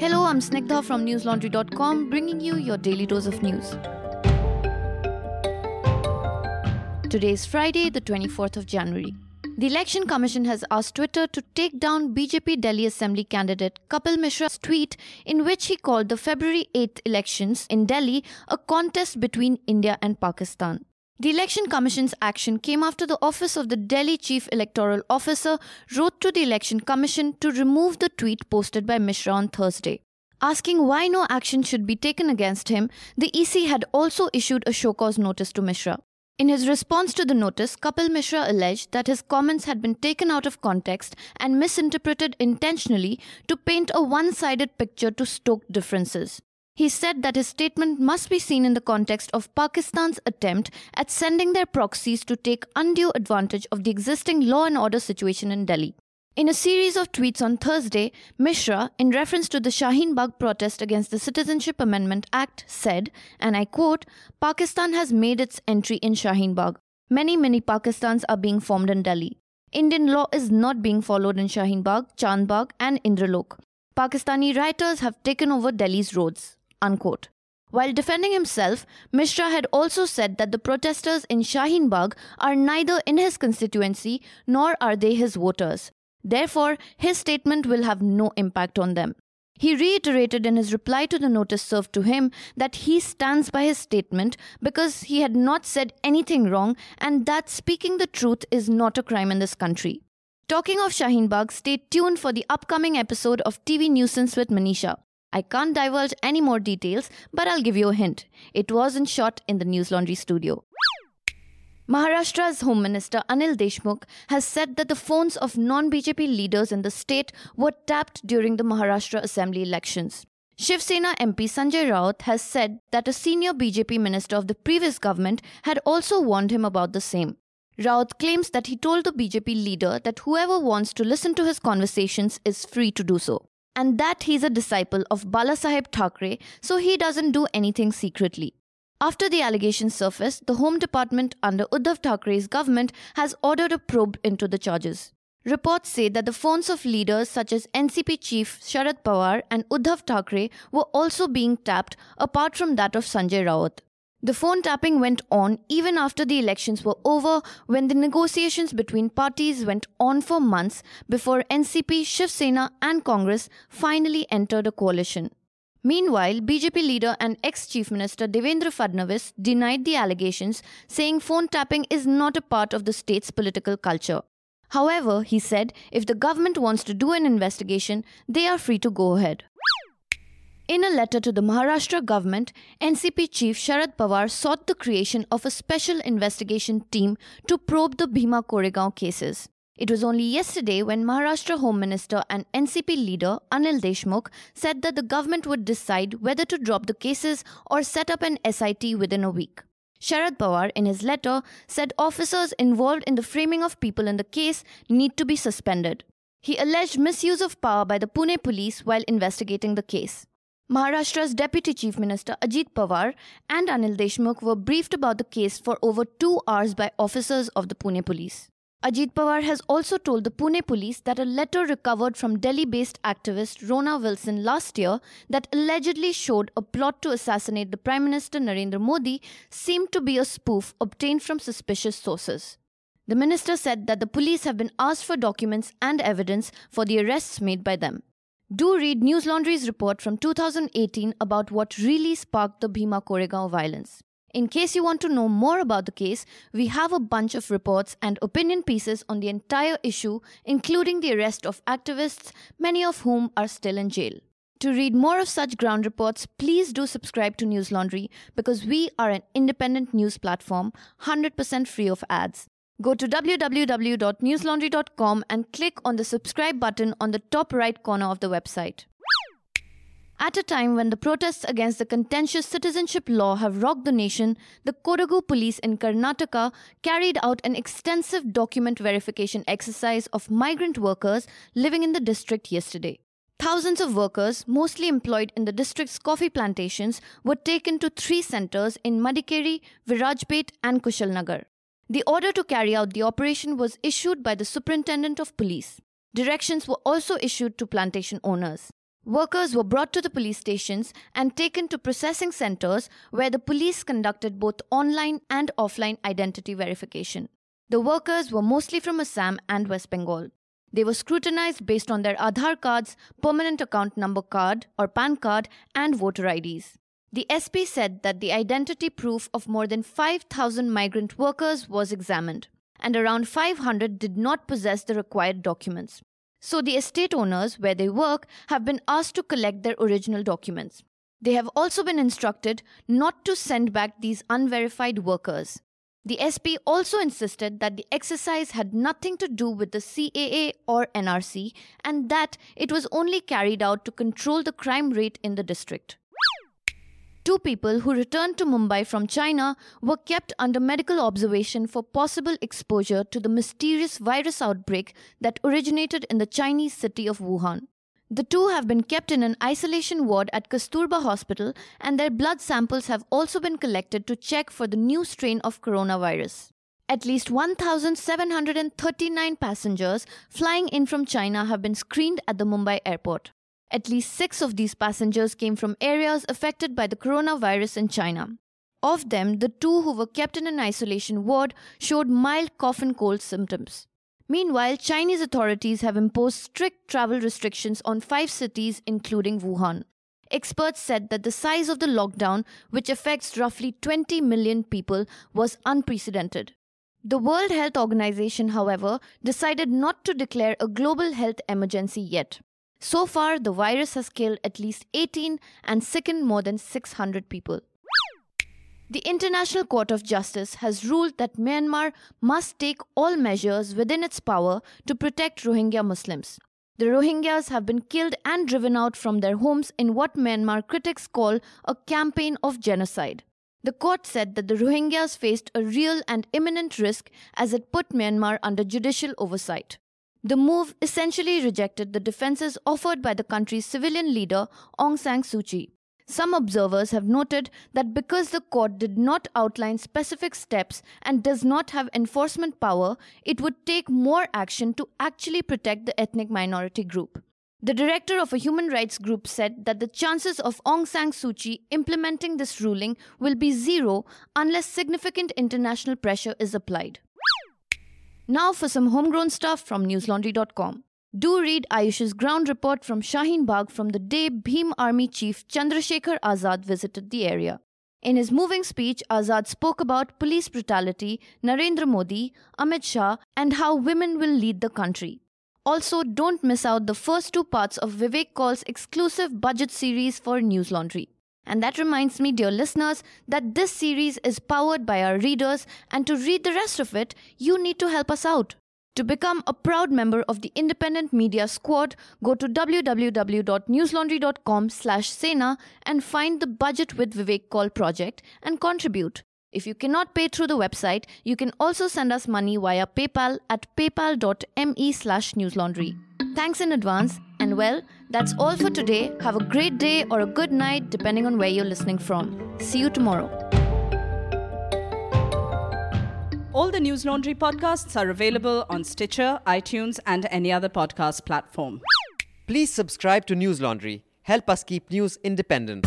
Hello, I'm Snigdha from newslaundry.com bringing you your daily dose of news. Today is Friday, the 24th of January. The Election Commission has asked Twitter to take down BJP Delhi Assembly candidate Kapil Mishra's tweet in which he called the February 8th elections in Delhi a contest between India and Pakistan. The Election Commission's action came after the office of the Delhi Chief Electoral Officer wrote to the Election Commission to remove the tweet posted by Mishra on Thursday. Asking why no action should be taken against him, the EC had also issued a show cause notice to Mishra. In his response to the notice, Kapil Mishra alleged that his comments had been taken out of context and misinterpreted intentionally to paint a one sided picture to stoke differences. He said that his statement must be seen in the context of Pakistan's attempt at sending their proxies to take undue advantage of the existing law and order situation in Delhi. In a series of tweets on Thursday, Mishra, in reference to the Shaheen Bagh protest against the Citizenship Amendment Act, said, and I quote, Pakistan has made its entry in Shaheen Bagh. Many, many Pakistans are being formed in Delhi. Indian law is not being followed in Shaheen Bagh, Chand Bagh, and Indralok. Pakistani rioters have taken over Delhi's roads. Unquote. While defending himself, Mishra had also said that the protesters in Shaheen Bagh are neither in his constituency nor are they his voters. Therefore, his statement will have no impact on them. He reiterated in his reply to the notice served to him that he stands by his statement because he had not said anything wrong and that speaking the truth is not a crime in this country. Talking of Shaheen Bagh, stay tuned for the upcoming episode of TV Newsance with Manisha. I can't divulge any more details, but I'll give you a hint. It wasn't shot in the News Laundry studio. Maharashtra's Home Minister Anil Deshmukh has said that the phones of non BJP leaders in the state were tapped during the Maharashtra Assembly elections. Shiv Sena MP Sanjay Raut has said that a senior BJP minister of the previous government had also warned him about the same. Raut claims that he told the BJP leader that whoever wants to listen to his conversations is free to do so and that he's a disciple of Balasaheb Thackeray, so he doesn't do anything secretly. After the allegations surfaced, the Home Department under Uddhav Thackeray's government has ordered a probe into the charges. Reports say that the phones of leaders such as NCP chief Sharad Pawar and Uddhav Thackeray were also being tapped apart from that of Sanjay Raut. The phone tapping went on even after the elections were over when the negotiations between parties went on for months before NCP, Shiv Sena and Congress finally entered a coalition. Meanwhile, BJP leader and ex-chief minister Devendra Fadnavis denied the allegations, saying phone tapping is not a part of the state's political culture. However, he said if the government wants to do an investigation, they are free to go ahead. In a letter to the Maharashtra government, NCP chief Sharad Pawar sought the creation of a special investigation team to probe the Bhima Koregaon cases. It was only yesterday when Maharashtra Home Minister and NCP leader Anil Deshmukh said that the government would decide whether to drop the cases or set up an SIT within a week. Sharad Pawar, in his letter, said officers involved in the framing of people in the case need to be suspended. He alleged misuse of power by the Pune police while investigating the case. Maharashtra's Deputy Chief Minister Ajit Pawar and Anil Deshmukh were briefed about the case for over two hours by officers of the Pune police. Ajit Pawar has also told the Pune police that a letter recovered from Delhi based activist Rona Wilson last year that allegedly showed a plot to assassinate the Prime Minister Narendra Modi seemed to be a spoof obtained from suspicious sources. The minister said that the police have been asked for documents and evidence for the arrests made by them. Do read News Laundry's report from 2018 about what really sparked the Bhima Koregaon violence. In case you want to know more about the case, we have a bunch of reports and opinion pieces on the entire issue, including the arrest of activists, many of whom are still in jail. To read more of such ground reports, please do subscribe to News Laundry because we are an independent news platform, 100% free of ads. Go to www.newslaundry.com and click on the subscribe button on the top right corner of the website. At a time when the protests against the contentious citizenship law have rocked the nation, the Kodagu police in Karnataka carried out an extensive document verification exercise of migrant workers living in the district yesterday. Thousands of workers, mostly employed in the district's coffee plantations, were taken to three centers in Madikeri, Virajpet, and Kushalnagar. The order to carry out the operation was issued by the Superintendent of Police. Directions were also issued to plantation owners. Workers were brought to the police stations and taken to processing centers where the police conducted both online and offline identity verification. The workers were mostly from Assam and West Bengal. They were scrutinized based on their Aadhaar cards, permanent account number card or PAN card, and voter IDs. The SP said that the identity proof of more than 5,000 migrant workers was examined, and around 500 did not possess the required documents. So the estate owners, where they work, have been asked to collect their original documents. They have also been instructed not to send back these unverified workers. The SP also insisted that the exercise had nothing to do with the CAA or NRC and that it was only carried out to control the crime rate in the district. Two people who returned to Mumbai from China were kept under medical observation for possible exposure to the mysterious virus outbreak that originated in the Chinese city of Wuhan. The two have been kept in an isolation ward at Kasturba Hospital, and their blood samples have also been collected to check for the new strain of coronavirus. At least 1,739 passengers flying in from China have been screened at the Mumbai airport. At least six of these passengers came from areas affected by the coronavirus in China. Of them, the two who were kept in an isolation ward showed mild cough and cold symptoms. Meanwhile, Chinese authorities have imposed strict travel restrictions on five cities, including Wuhan. Experts said that the size of the lockdown, which affects roughly 20 million people, was unprecedented. The World Health Organization, however, decided not to declare a global health emergency yet. So far, the virus has killed at least 18 and sickened more than 600 people. The International Court of Justice has ruled that Myanmar must take all measures within its power to protect Rohingya Muslims. The Rohingyas have been killed and driven out from their homes in what Myanmar critics call a campaign of genocide. The court said that the Rohingyas faced a real and imminent risk as it put Myanmar under judicial oversight. The move essentially rejected the defenses offered by the country's civilian leader, Aung San Suu Kyi. Some observers have noted that because the court did not outline specific steps and does not have enforcement power, it would take more action to actually protect the ethnic minority group. The director of a human rights group said that the chances of Aung San Suu Kyi implementing this ruling will be zero unless significant international pressure is applied. Now for some homegrown stuff from newslaundry.com. Do read Ayush's ground report from Shaheen Bagh from the day Bhim Army Chief Chandrasekhar Azad visited the area. In his moving speech, Azad spoke about police brutality, Narendra Modi, Amit Shah, and how women will lead the country. Also, don't miss out the first two parts of Vivek Kaul's exclusive budget series for News Laundry. And that reminds me, dear listeners, that this series is powered by our readers, and to read the rest of it, you need to help us out. To become a proud member of the Independent Media Squad, go to www.newslaundry.com slash Sena and find the Budget with Vivek Kaul project and contribute. If you cannot pay through the website, you can also send us money via PayPal at paypal.me slash newslaundry. Thanks in advance, well, that's all for today. Have a great day or a good night, depending on where you're listening from. See you tomorrow. All the News Laundry podcasts are available on Stitcher, iTunes, and any other podcast platform. Please subscribe to News Laundry. Help us keep news independent.